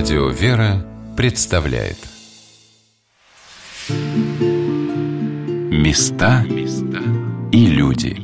Радио «Вера» представляет Места и люди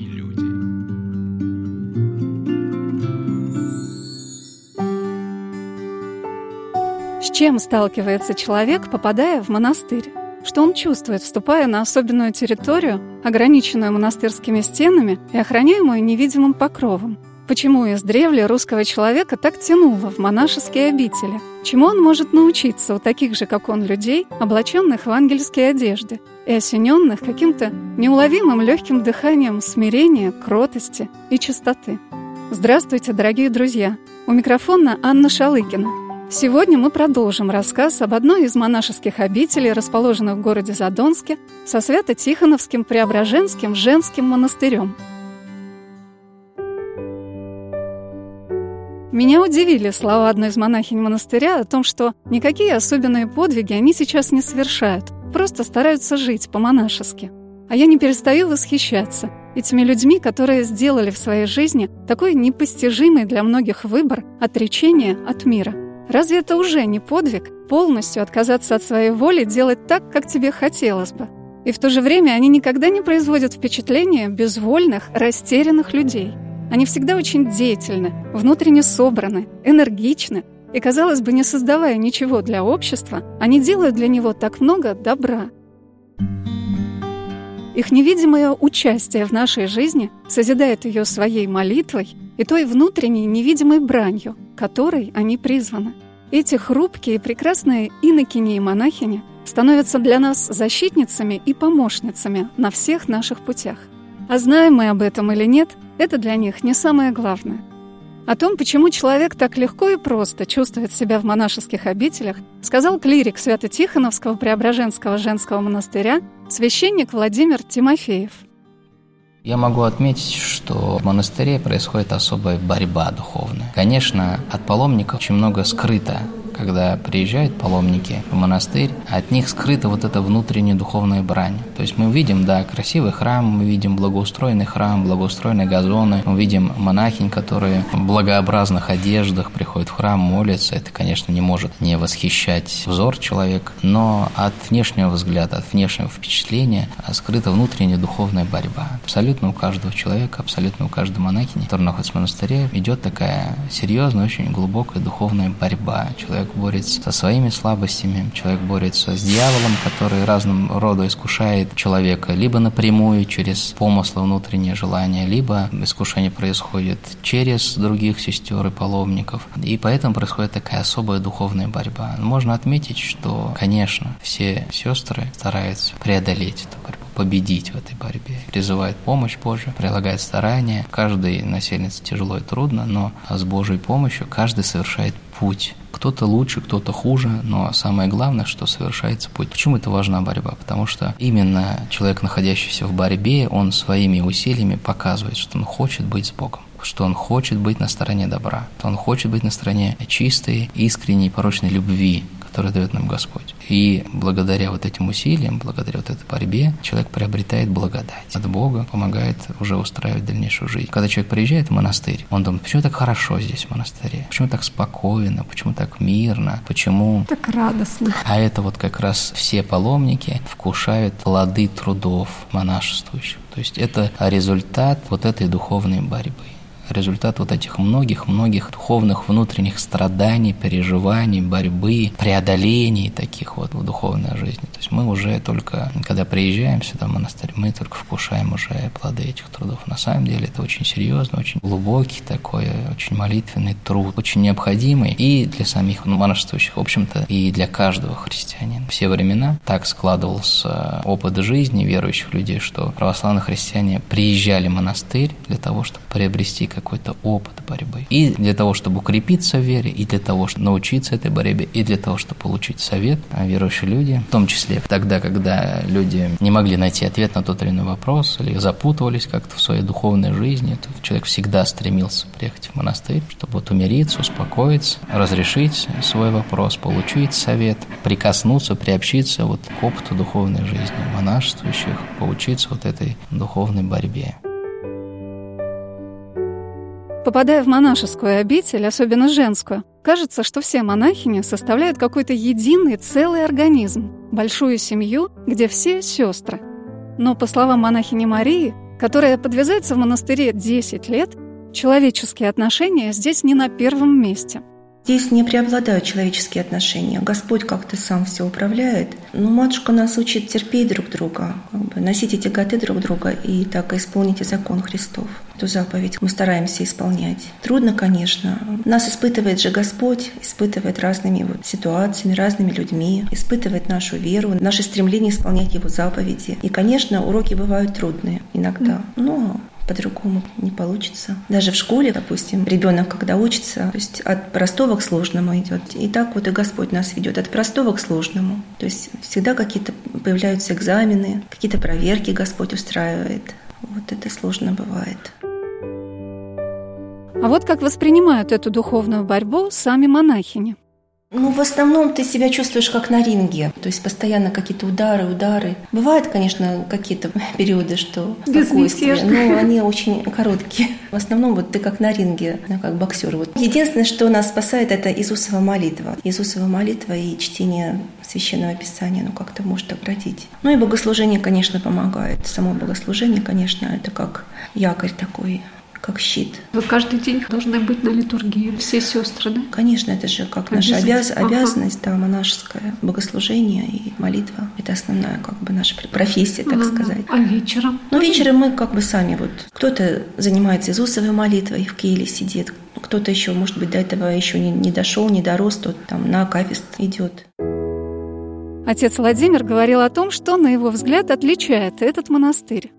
С чем сталкивается человек, попадая в монастырь? Что он чувствует, вступая на особенную территорию, ограниченную монастырскими стенами и охраняемую невидимым покровом? Почему из древли русского человека так тянуло в монашеские обители? Чему он может научиться у таких же, как он, людей, облаченных в ангельские одежды и осененных каким-то неуловимым легким дыханием смирения, кротости и чистоты? Здравствуйте, дорогие друзья! У микрофона Анна Шалыгина. Сегодня мы продолжим рассказ об одной из монашеских обителей, расположенных в городе Задонске, со Свято-Тихоновским Преображенским женским монастырем – Меня удивили слова одной из монахинь монастыря о том, что никакие особенные подвиги они сейчас не совершают, просто стараются жить по-монашески. А я не перестаю восхищаться этими людьми, которые сделали в своей жизни такой непостижимый для многих выбор отречения от мира. Разве это уже не подвиг полностью отказаться от своей воли, делать так, как тебе хотелось бы? И в то же время они никогда не производят впечатления безвольных, растерянных людей – они всегда очень деятельны, внутренне собраны, энергичны, и, казалось бы, не создавая ничего для общества, они делают для него так много добра. Их невидимое участие в нашей жизни созидает ее своей молитвой и той внутренней невидимой бранью, которой они призваны. Эти хрупкие и прекрасные инокини и монахини становятся для нас защитницами и помощницами на всех наших путях. А знаем мы об этом или нет – это для них не самое главное. О том, почему человек так легко и просто чувствует себя в монашеских обителях, сказал клирик Свято-Тихоновского Преображенского женского монастыря священник Владимир Тимофеев. Я могу отметить, что в монастыре происходит особая борьба духовная. Конечно, от паломников очень много скрыто когда приезжают паломники в монастырь, от них скрыта вот эта внутренняя духовная брань. То есть мы видим, да, красивый храм, мы видим благоустроенный храм, благоустроенные газоны, мы видим монахинь, которые в благообразных одеждах приходят в храм, молятся. Это, конечно, не может не восхищать взор человека, но от внешнего взгляда, от внешнего впечатления скрыта внутренняя духовная борьба. Абсолютно у каждого человека, абсолютно у каждой монахини, который находится в монастыре, идет такая серьезная, очень глубокая духовная борьба. Человек человек борется со своими слабостями, человек борется с дьяволом, который разным роду искушает человека, либо напрямую через помыслы, внутренние желания, либо искушение происходит через других сестер и паломников. И поэтому происходит такая особая духовная борьба. Можно отметить, что, конечно, все сестры стараются преодолеть эту борьбу победить в этой борьбе. Призывает помощь Божию, прилагает старания. Каждой насельнице тяжело и трудно, но с Божьей помощью каждый совершает путь кто-то лучше, кто-то хуже, но самое главное, что совершается путь. Почему это важна борьба? Потому что именно человек, находящийся в борьбе, он своими усилиями показывает, что он хочет быть с Богом что он хочет быть на стороне добра, что он хочет быть на стороне чистой, искренней, порочной любви, которую дает нам Господь. И благодаря вот этим усилиям, благодаря вот этой борьбе, человек приобретает благодать от Бога, помогает уже устраивать дальнейшую жизнь. Когда человек приезжает в монастырь, он думает, почему так хорошо здесь в монастыре, почему так спокойно, почему так мирно, почему... Так радостно. А это вот как раз все паломники вкушают плоды трудов монашествующих. То есть это результат вот этой духовной борьбы результат вот этих многих-многих духовных внутренних страданий, переживаний, борьбы, преодолений таких вот в духовной жизни. То есть мы уже только, когда приезжаем сюда в монастырь, мы только вкушаем уже плоды этих трудов. На самом деле это очень серьезно, очень глубокий такой, очень молитвенный труд, очень необходимый и для самих монашествующих, в общем-то, и для каждого христианина. Все времена так складывался опыт жизни верующих людей, что православные христиане приезжали в монастырь для того, чтобы приобрести какой-то опыт борьбы. И для того, чтобы укрепиться в вере, и для того, чтобы научиться этой борьбе, и для того, чтобы получить совет, а верующие люди, в том числе тогда, когда люди не могли найти ответ на тот или иной вопрос, или запутывались как-то в своей духовной жизни, то человек всегда стремился приехать в монастырь, чтобы вот умириться, успокоиться, разрешить свой вопрос, получить совет, прикоснуться, приобщиться вот к опыту духовной жизни монашествующих, поучиться вот этой духовной борьбе. Попадая в монашескую обитель, особенно женскую, Кажется, что все монахини составляют какой-то единый целый организм, большую семью, где все сестры. Но, по словам монахини Марии, которая подвязается в монастыре 10 лет, человеческие отношения здесь не на первом месте – Здесь не преобладают человеческие отношения. Господь как-то сам все управляет. Но матушка нас учит терпеть друг друга, как бы, носить эти готы друг друга и так исполните закон Христов. Эту заповедь мы стараемся исполнять. Трудно, конечно. Нас испытывает же Господь, испытывает разными вот ситуациями, разными людьми, испытывает нашу веру, наше стремление исполнять Его заповеди. И, конечно, уроки бывают трудные иногда. Но по-другому не получится. Даже в школе, допустим, ребенок, когда учится, то есть от простого к сложному идет. И так вот и Господь нас ведет от простого к сложному. То есть всегда какие-то появляются экзамены, какие-то проверки Господь устраивает. Вот это сложно бывает. А вот как воспринимают эту духовную борьбу сами монахини. Ну, в основном ты себя чувствуешь как на ринге, то есть постоянно какие-то удары, удары. Бывают, конечно, какие-то периоды, что спокойствие, но они очень короткие. В основном вот ты как на ринге, как боксер. Вот. Единственное, что нас спасает, это Иисусова молитва. Иисусова молитва и чтение Священного Писания, ну, как-то может обратить. Ну и богослужение, конечно, помогает. Само богослужение, конечно, это как якорь такой как щит. Вы каждый день должны быть на литургии, все сестры, да? Конечно, это же как наша обяз... обязанность, ага. да, монашеская. Богослужение и молитва – это основная как бы наша профессия, так ага. сказать. А вечером? Ну, вечером мы как бы сами вот. Кто-то занимается Иисусовой молитвой, в Кейле сидит, кто-то еще, может быть, до этого еще не, не дошел, не дорос, тот там на акафист идет. Отец Владимир говорил о том, что, на его взгляд, отличает этот монастырь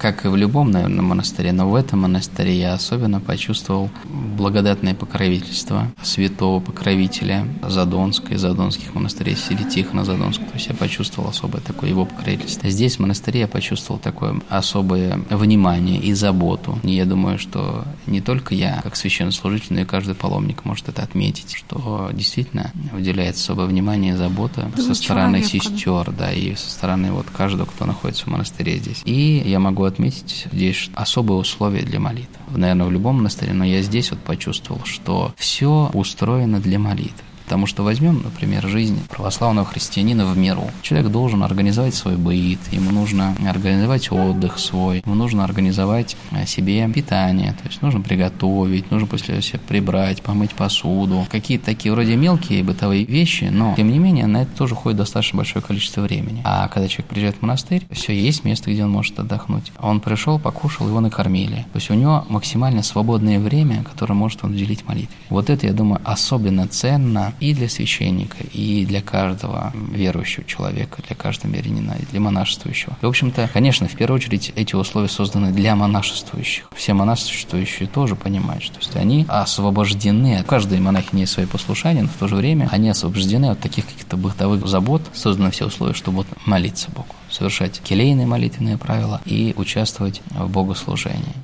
как и в любом, наверное, монастыре, но в этом монастыре я особенно почувствовал благодатное покровительство святого покровителя Задонска и Задонских монастырей, Сили Тихона Задонска. То есть я почувствовал особое такое его покровительство. Здесь, в монастыре, я почувствовал такое особое внимание и заботу. И я думаю, что не только я, как священнослужитель, но и каждый паломник может это отметить, что действительно уделяется особое внимание и забота да, со стороны человека, сестер, да, и со стороны вот каждого, кто находится в монастыре здесь. И я могу отметить здесь особые условия для молитвы. Наверное, в любом монастыре, но я здесь вот почувствовал, что все устроено для молитвы. Потому что возьмем, например, жизнь православного христианина в миру. Человек должен организовать свой быт, ему нужно организовать отдых свой, ему нужно организовать э, себе питание, то есть нужно приготовить, нужно после себя прибрать, помыть посуду. Какие-то такие вроде мелкие бытовые вещи, но тем не менее на это тоже уходит достаточно большое количество времени. А когда человек приезжает в монастырь, все есть место, где он может отдохнуть. Он пришел, покушал, его накормили. То есть у него максимально свободное время, которое может он уделить молитве. Вот это, я думаю, особенно ценно и для священника, и для каждого верующего человека, для каждого мирянина, и для монашествующего. И, в общем-то, конечно, в первую очередь эти условия созданы для монашествующих. Все монашествующие тоже понимают, что есть они освобождены. Каждый монах имеет свои послушания, но в то же время они освобождены от таких каких-то бытовых забот, созданы все условия, чтобы молиться Богу совершать келейные молитвенные правила и участвовать в богослужении.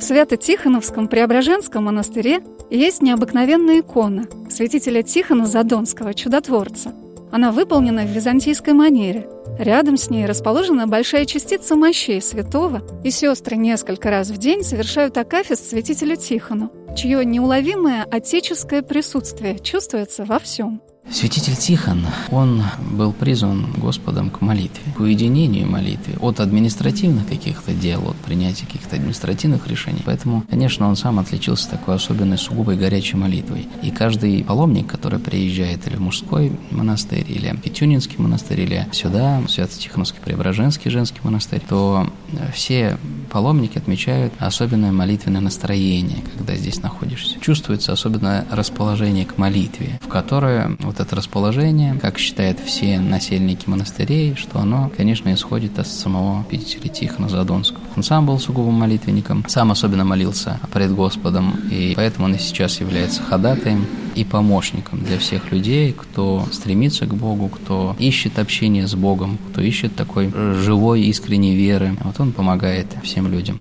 В Свято-Тихоновском Преображенском монастыре есть необыкновенная икона святителя Тихона Задонского, чудотворца. Она выполнена в византийской манере. Рядом с ней расположена большая частица мощей святого, и сестры несколько раз в день совершают акафист святителю Тихону, чье неуловимое отеческое присутствие чувствуется во всем. Святитель Тихон, он был призван Господом к молитве, к уединению молитвы, от административных каких-то дел, от принятия каких-то административных решений. Поэтому, конечно, он сам отличился такой особенной сугубой горячей молитвой. И каждый паломник, который приезжает или в мужской монастырь, или Петюнинский монастырь, или сюда, Свято-Тихоновский Преображенский женский монастырь, то все паломники отмечают особенное молитвенное настроение, когда здесь находишься. Чувствуется особенное расположение к молитве, в которое вот это расположение, как считают все насельники монастырей, что оно, конечно, исходит от самого Питера Тихона Задонского. Он сам был сугубым молитвенником, сам особенно молился пред Господом, и поэтому он и сейчас является ходатаем и помощником для всех людей, кто стремится к Богу, кто ищет общение с Богом, кто ищет такой живой, искренней веры. Вот он помогает всем людям.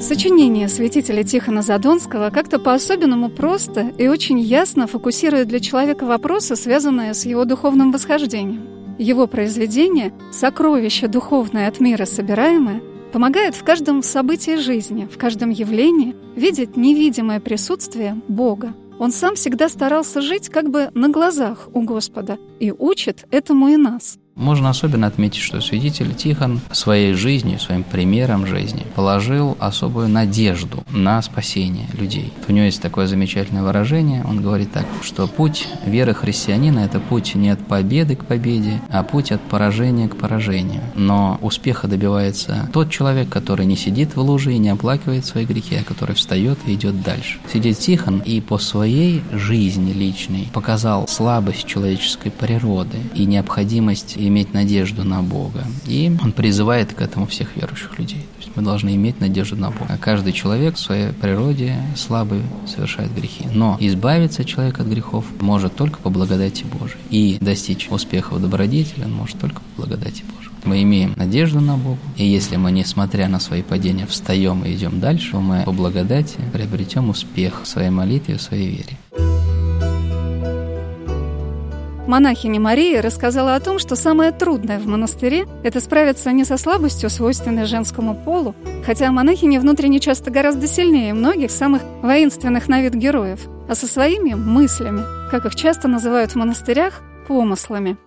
Сочинение святителя Тихона Задонского как-то по-особенному просто и очень ясно фокусирует для человека вопросы, связанные с его духовным восхождением. Его произведение «Сокровище духовное от мира собираемое» помогает в каждом событии жизни, в каждом явлении видеть невидимое присутствие Бога. Он сам всегда старался жить как бы на глазах у Господа и учит этому и нас – можно особенно отметить, что свидетель Тихон своей жизнью, своим примером жизни положил особую надежду на спасение людей. У него есть такое замечательное выражение, он говорит так, что путь веры христианина – это путь не от победы к победе, а путь от поражения к поражению. Но успеха добивается тот человек, который не сидит в луже и не оплакивает свои грехи, а который встает и идет дальше. Сидит Тихон и по своей жизни личной показал слабость человеческой природы и необходимость иметь надежду на Бога. И он призывает к этому всех верующих людей. То есть мы должны иметь надежду на Бога. Каждый человек в своей природе слабый совершает грехи. Но избавиться человек от грехов может только по благодати Божией. И достичь успеха в добродетели он может только по благодати Божией. Мы имеем надежду на Бога, и если мы, несмотря на свои падения, встаем и идем дальше, мы по благодати приобретем успех в своей молитве и в своей вере. Монахиня Мария рассказала о том, что самое трудное в монастыре – это справиться не со слабостью, свойственной женскому полу, хотя монахини внутренне часто гораздо сильнее многих самых воинственных на вид героев, а со своими мыслями, как их часто называют в монастырях, помыслами.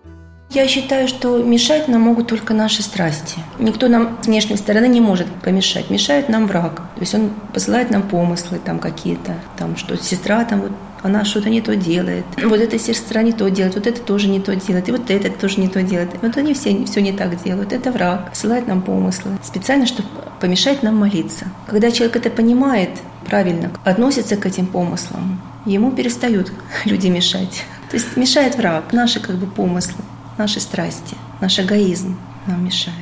Я считаю, что мешать нам могут только наши страсти. Никто нам с внешней стороны не может помешать. Мешает нам враг. То есть он посылает нам помыслы там какие-то, там что сестра там вот она что-то не то делает. Вот эта сестра не то делает, вот это тоже не то делает, и вот это тоже не то делает. Вот они все, все не так делают. Это враг, ссылает нам помыслы. Специально, чтобы помешать нам молиться. Когда человек это понимает, правильно относится к этим помыслам, ему перестают люди мешать. То есть мешает враг, наши как бы помыслы, наши страсти, наш эгоизм нам мешает.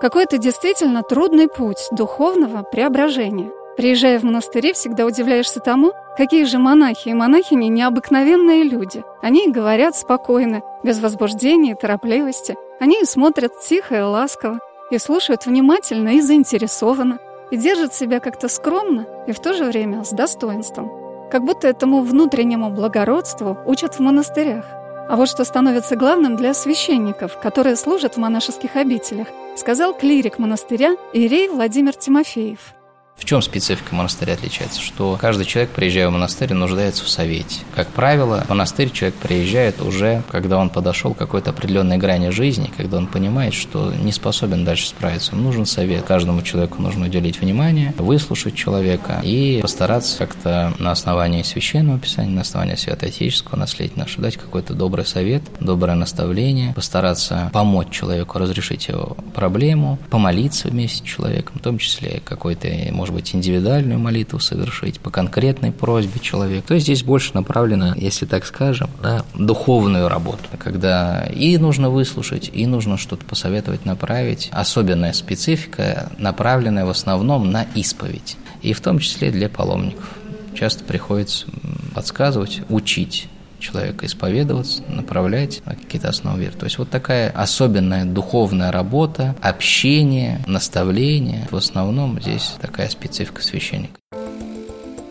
Какой-то действительно трудный путь духовного преображения. Приезжая в монастыри, всегда удивляешься тому, какие же монахи и монахини необыкновенные люди. Они говорят спокойно, без возбуждения и торопливости. Они смотрят тихо и ласково, и слушают внимательно и заинтересованно, и держат себя как-то скромно и в то же время с достоинством. Как будто этому внутреннему благородству учат в монастырях. А вот что становится главным для священников, которые служат в монашеских обителях, сказал клирик монастыря Ирей Владимир Тимофеев – в чем специфика монастыря отличается? Что каждый человек, приезжая в монастырь, нуждается в совете. Как правило, в монастырь человек приезжает уже, когда он подошел к какой-то определенной грани жизни, когда он понимает, что не способен дальше справиться. Ему нужен совет. Каждому человеку нужно уделить внимание, выслушать человека и постараться как-то на основании священного писания, на основании святоотеческого наследия нашего дать какой-то добрый совет, доброе наставление, постараться помочь человеку разрешить его проблему, помолиться вместе с человеком, в том числе какой-то, может может быть, индивидуальную молитву совершить по конкретной просьбе человека, то здесь больше направлено, если так скажем, на духовную работу, когда и нужно выслушать, и нужно что-то посоветовать, направить. Особенная специфика, направленная в основном на исповедь, и в том числе для паломников. Часто приходится подсказывать, учить человека исповедоваться, направлять на какие-то основы веры. То есть вот такая особенная духовная работа, общение, наставление. В основном здесь такая специфика священника.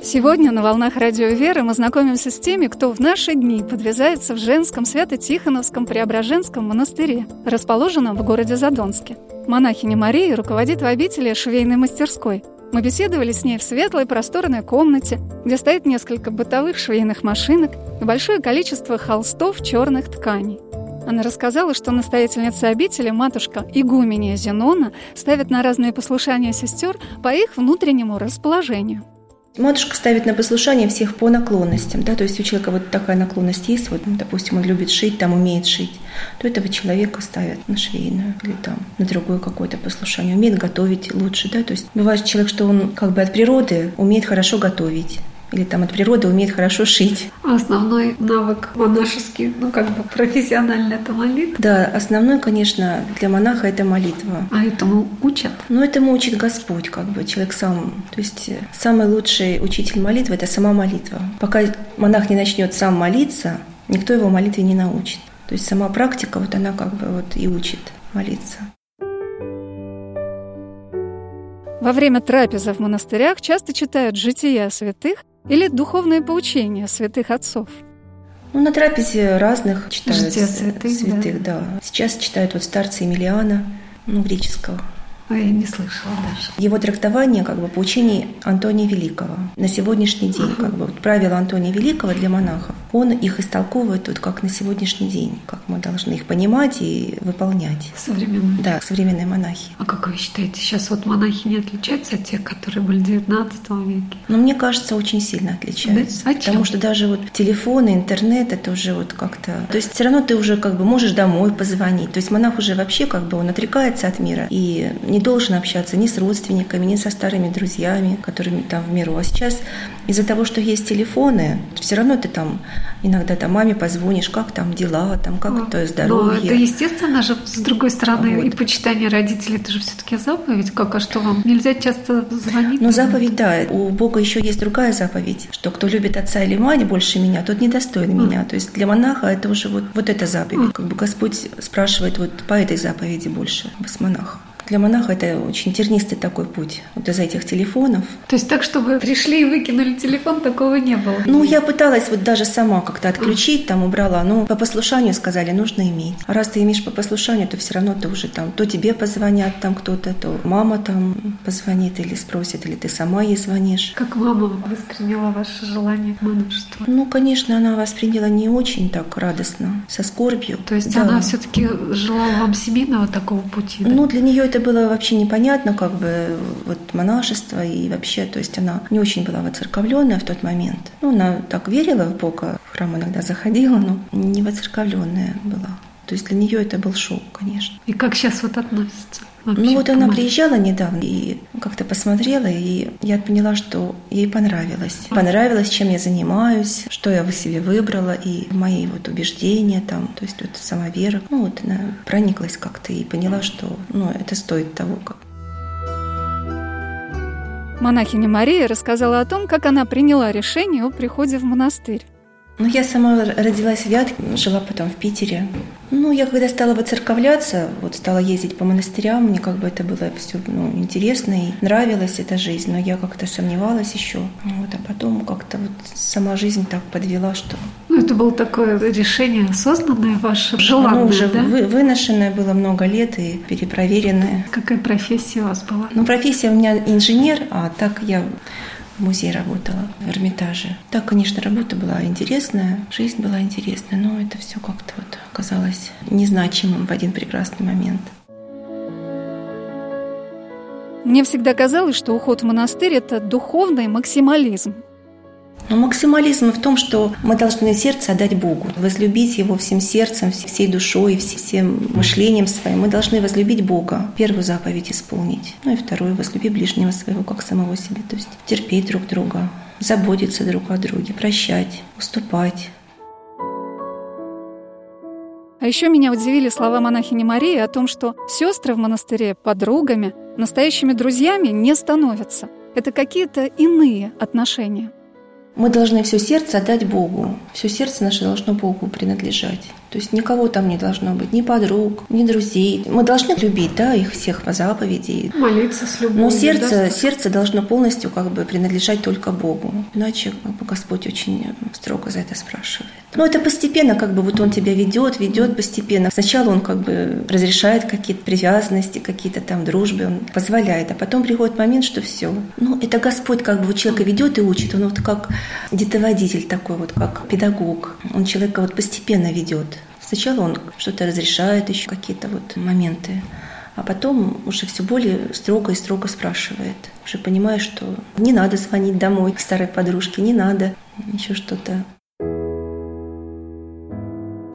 Сегодня на «Волнах Радио Веры» мы знакомимся с теми, кто в наши дни подвязается в женском Свято-Тихоновском Преображенском монастыре, расположенном в городе Задонске. Монахиня Мария руководит в обители швейной мастерской – мы беседовали с ней в светлой просторной комнате, где стоит несколько бытовых швейных машинок и большое количество холстов черных тканей. Она рассказала, что настоятельница обители, матушка Игуменя Зенона, ставит на разные послушания сестер по их внутреннему расположению – Матушка ставит на послушание всех по наклонностям, да, то есть у человека вот такая наклонность есть, вот, допустим, он любит шить, там умеет шить, то этого человека ставят на швейную или там на другое какое-то послушание, умеет готовить лучше, да, то есть бывает человек, что он как бы от природы умеет хорошо готовить, или там от природы умеет хорошо шить. А основной навык монашеский, ну как бы профессионально это молитва? Да, основной, конечно, для монаха это молитва. А этому учат? Ну, этому учит Господь, как бы человек сам. То есть э, самый лучший учитель молитвы – это сама молитва. Пока монах не начнет сам молиться, никто его молитве не научит. То есть сама практика, вот она как бы вот и учит молиться. Во время трапезы в монастырях часто читают жития святых или духовные поучения святых отцов? Ну, на трапезе разных читают Жития святых, святых да. да. Сейчас читают вот старца Емельяна, ну, греческого. А я не слышала даже. Его трактование как бы по учению Антония Великого. На сегодняшний день как бы вот правила Антония Великого для монахов, он их истолковывает вот как на сегодняшний день, как мы должны их понимать и выполнять. Современные. Да, современные монахи. А как вы считаете, сейчас вот монахи не отличаются от тех, которые были в 19 веке? Но мне кажется, очень сильно отличаются. Да? А? Потому что даже вот телефоны, интернет, это уже вот как-то... То есть все равно ты уже как бы можешь домой позвонить. То есть монах уже вообще как бы он отрекается от мира и не должен общаться ни с родственниками, ни со старыми друзьями, которыми там в миру. А сейчас из-за того, что есть телефоны, все равно ты там иногда там маме позвонишь, как там дела, там как Ну, твое здоровье. это естественно же, с другой стороны, Вот. и почитание родителей, это же все-таки заповедь. Как, а что вам? Нельзя часто звонить? Но заповедь, да, у Бога еще есть другая заповедь, что кто любит отца или мать больше меня, тот недостоин меня. То есть для монаха это уже вот, вот эта заповедь. Как бы Господь спрашивает вот по этой заповеди больше с монаха. Для монаха это очень тернистый такой путь. Вот из этих телефонов. То есть так, чтобы пришли и выкинули телефон, такого не было? Ну, я пыталась вот даже сама как-то отключить, там убрала. Ну, по послушанию сказали, нужно иметь. А раз ты имеешь по послушанию, то все равно ты уже там, то тебе позвонят там кто-то, то мама там позвонит или спросит, или ты сама ей звонишь. Как мама восприняла ваше желание к монашеству? Ну, конечно, она восприняла не очень так радостно, со скорбью. То есть Да. она все-таки желала вам семейного такого пути? да? Ну, для нее это было вообще непонятно, как бы вот монашество и вообще, то есть она не очень была воцерковленная в тот момент. Ну, она так верила в Бога, в храм иногда заходила, но не воцерковленная была. То есть для нее это был шок, конечно. И как сейчас вот относится? вообще Ну вот она монашеству? приезжала недавно и как-то посмотрела, и я поняла, что ей понравилось. Понравилось, чем я занимаюсь, что я в себе выбрала, и мои вот убеждения там, то есть вот сама вера. Ну вот она прониклась как-то и поняла, что ну, это стоит того, как Монахиня Мария рассказала о том, как она приняла решение о приходе в монастырь. Ну, я сама родилась в Вятке, жила потом в Питере. Ну, я когда стала воцерковляться, вот стала ездить по монастырям, мне как бы это было все ну, интересно и нравилась эта жизнь, но я как-то сомневалась еще. Вот, а потом как-то вот сама жизнь так подвела, что Ну, это было такое решение осознанное ваше, желанное, оно уже да? вы- выношенное было много лет и перепроверенное. Какая профессия у вас была? Ну, профессия у меня инженер, а так я в музее работала, в Эрмитаже. Так, конечно, работа была интересная, жизнь была интересная, но это все как-то вот оказалось незначимым в один прекрасный момент. Мне всегда казалось, что уход в монастырь – это духовный максимализм. Но максимализм в том, что мы должны сердце отдать Богу, возлюбить Его всем сердцем, вс- всей душой, вс- всем мышлением своим. Мы должны возлюбить Бога, первую заповедь исполнить. Ну и вторую, возлюби ближнего своего, как самого себя. То есть терпеть друг друга, заботиться друг о друге, прощать, уступать. А еще меня удивили слова монахини Марии о том, что сестры в монастыре подругами, настоящими друзьями не становятся. Это какие-то иные отношения. Мы должны все сердце отдать Богу. Все сердце наше должно Богу принадлежать. То есть никого там не должно быть, ни подруг, ни друзей. Мы должны любить, да, их всех по заповеди. Молиться с любовью. Но сердце, да? сердце должно полностью как бы принадлежать только Богу. Иначе как бы, Господь очень строго за это спрашивает. Но это постепенно, как бы вот Он тебя ведет, ведет постепенно. Сначала Он как бы разрешает какие-то привязанности, какие-то там дружбы, Он позволяет, а потом приходит момент, что все. Ну, это Господь как бы вот человека ведет и учит. Он вот как детоводитель такой, вот как педагог. Он человека вот постепенно ведет. Сначала он что-то разрешает, еще какие-то вот моменты, а потом уже все более строго и строго спрашивает. Уже понимаешь, что не надо звонить домой к старой подружке, не надо еще что-то.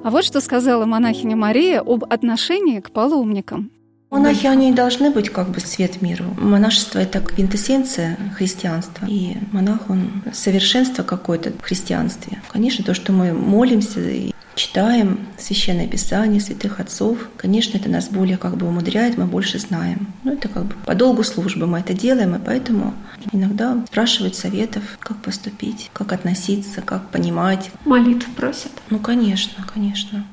А вот что сказала монахиня Мария об отношении к паломникам. Монахи, они должны быть как бы свет миру. Монашество – это квинтэссенция христианства. И монах, он совершенство какое-то в христианстве. Конечно, то, что мы молимся и читаем Священное Писание святых отцов, конечно, это нас более как бы умудряет, мы больше знаем. Ну, это как бы по долгу службы мы это делаем, и поэтому иногда спрашивают советов, как поступить, как относиться, как понимать. Молитв просят. Ну, конечно, конечно.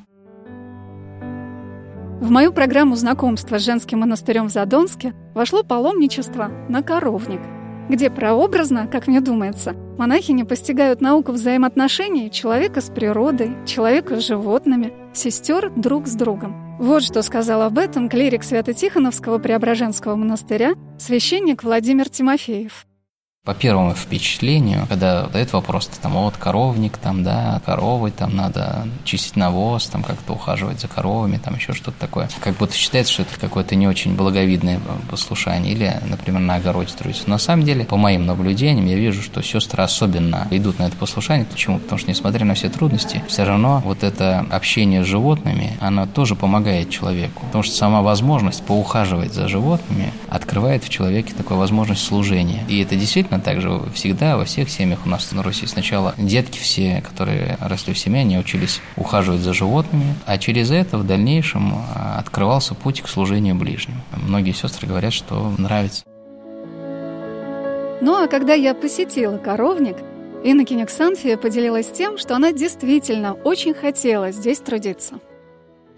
В мою программу знакомства с женским монастырем в Задонске вошло паломничество на коровник, где прообразно, как мне думается, монахини постигают науку взаимоотношений человека с природой, человека с животными, сестер друг с другом. Вот что сказал об этом клирик Свято-Тихоновского Преображенского монастыря священник Владимир Тимофеев. По первому впечатлению, когда задают вопрос, там, вот коровник, там, да, коровы, там надо чистить навоз, там как-то ухаживать за коровами, там еще что-то такое. Как будто считается, что это какое-то не очень благовидное послушание. Или, например, на огороде трудиться. Но на самом деле, по моим наблюдениям, я вижу, что сестры особенно идут на это послушание. Почему? Потому что, несмотря на все трудности, все равно вот это общение с животными, оно тоже помогает человеку. Потому что сама возможность поухаживать за животными открывает в человеке такую возможность служения. И это действительно действительно также всегда во всех семьях у нас на Руси сначала детки все, которые росли в семье, они учились ухаживать за животными, а через это в дальнейшем а, открывался путь к служению ближним. Многие сестры говорят, что нравится. Ну а когда я посетила коровник, Иннокеня Ксанфия поделилась тем, что она действительно очень хотела здесь трудиться.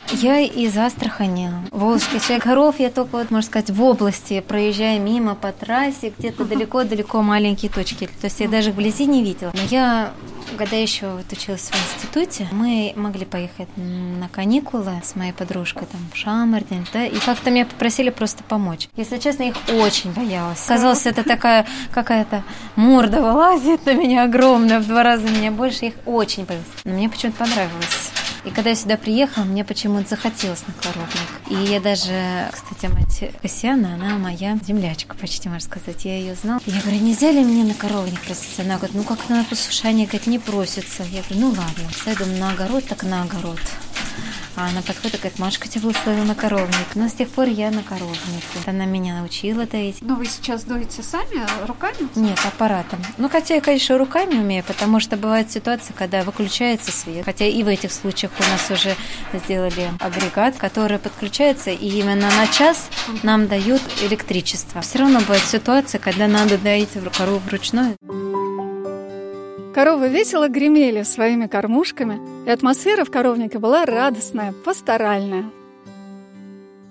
Я из Астрахани, волжский. Коров я только, вот, можно сказать, в области, проезжая мимо по трассе, где-то далеко-далеко маленькие точки. То есть я даже вблизи не видела. Но я, когда еще вот училась в институте, мы могли поехать на каникулы с моей подружкой там в Шамардин, да, и как-то меня попросили просто помочь. Если честно, их очень боялась. Казалось, это такая какая-то морда вылазит на меня огромная, в два раза меня больше. Их очень боялась. Но мне почему-то понравилось. И когда я сюда приехала, мне почему-то захотелось на коровник. И я даже, кстати, мать Кассиана, она моя землячка, почти можно сказать. Я ее знала. Я говорю, нельзя ли мне на коровник просить? Она говорит, ну как на послушание, говорит, не просится. Я говорю, ну ладно. Думаю, на огород, так на огород. А она подходит и говорит, Машка тебя благословила на коровник. Но с тех пор я на коровнике. Она меня научила доить. Но вы сейчас доите сами руками? Нет, аппаратом. Ну, хотя я, конечно, руками умею, потому что бывает ситуация, когда выключается свет. Хотя и в этих случаях у нас уже сделали агрегат, который подключается, и именно на час нам дают электричество. Все равно бывает ситуация, когда надо доить корову вручную. Коровы весело гремели своими кормушками, и атмосфера в коровнике была радостная, пасторальная.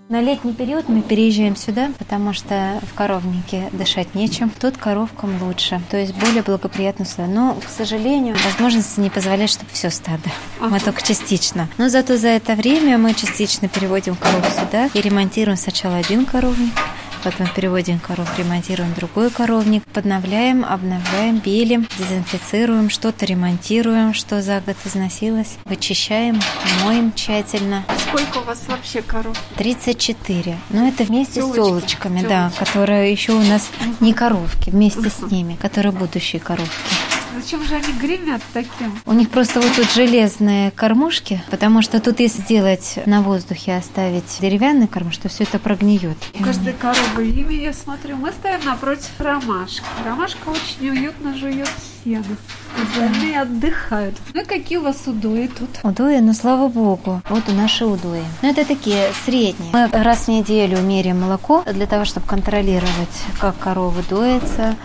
На летний период мы переезжаем сюда, потому что в коровнике дышать нечем. Тут коровкам лучше, то есть более благоприятно условия. Но, к сожалению, возможности не позволяют, чтобы все стадо. Ага. Мы только частично. Но зато за это время мы частично переводим коров сюда и ремонтируем сначала один коровник, потом переводим коров, ремонтируем другой коровник, подновляем, обновляем, белим, дезинфицируем, что-то ремонтируем, что за год износилось, вычищаем, моем тщательно. Сколько у вас вообще коров? 34. Но это вместе Телочки. с телочками, да, которые еще у нас не коровки, вместе с ними, которые будущие коровки. Зачем же они гремят таким? У них просто вот тут железные кормушки, потому что тут если сделать на воздухе, оставить деревянный кормуш, то все это прогниет. У каждой коровы имя, я смотрю. Мы стоим напротив ромашки. Ромашка очень уютно жует сено. Остальные отдыхают. Ну, какие у вас удои тут? Удои, ну, слава богу. Вот у наши удои. Ну, это такие средние. Мы раз в неделю меряем молоко для того, чтобы контролировать, как коровы доятся,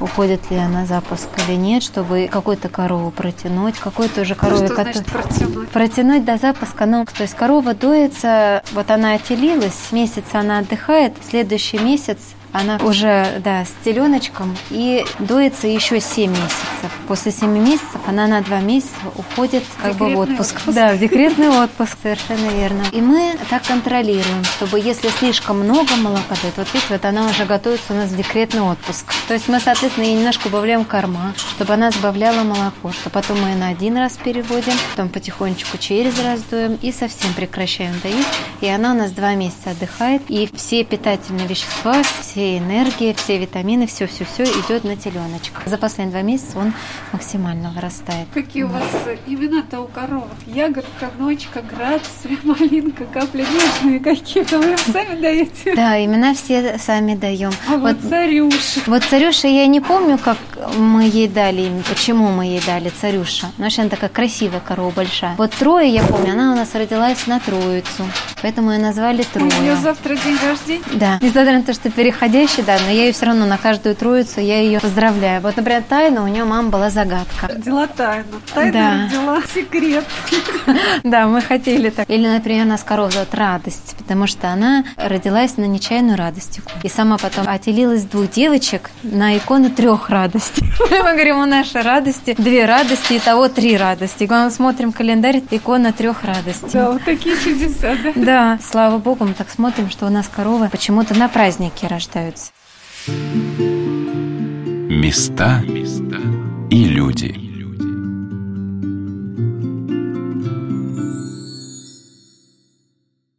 уходит ли она запуск или нет, чтобы какую-то корову протянуть, какую-то уже корову... Что значит протянуть? Протянуть до запуска, ну, то есть корова доится, вот она отелилась, месяц она отдыхает, следующий месяц она уже, да, с теленочком и доится еще 7 месяцев. После 7 месяцев она на 2 месяца уходит как бы в отпуск. отпуск. Да, в декретный отпуск, совершенно верно. И мы так контролируем, чтобы если слишком много молока дает, вот видите, вот она уже готовится у нас в декретный отпуск. То есть мы, соответственно, ей немножко убавляем корма, чтобы она сбавляла молоко, что потом мы ее на один раз переводим, потом потихонечку через раз доем и совсем прекращаем доить. И она у нас 2 месяца отдыхает, и все питательные вещества, все все энергии, все витамины, все-все-все идет на теленочка. За последние два месяца он максимально вырастает. Какие у вас имена-то у коровок? Ягодка, ночка, грация, малинка, капля нежные какие-то. Вы сами даете? Да, имена все сами даем. А вот, вот царюша. Вот царюша, я не помню, как мы ей дали, почему мы ей дали царюша. Наша она такая красивая корова большая. Вот Трое, я помню, она у нас родилась на Троицу. Поэтому ее назвали Троя. У нее завтра день рождения? Да. Несмотря на то, что переходила подходящий, да, но я ее все равно на каждую троицу, я ее поздравляю. Вот, например, Тайна, у нее мама была загадка. Родила тайну. Тайна Да. родила секрет. Да, мы хотели так. Или, например, нас корова зовут Радость, потому что она родилась на нечаянную радостику. И сама потом отелилась двух девочек на икону трех радостей. Мы говорим, у нашей радости две радости, и того три радости. Мы смотрим календарь, икона трех радостей. Да, вот такие чудеса, да? Да, слава богу, мы так смотрим, что у нас коровы почему-то на праздники рождаются. Места и люди.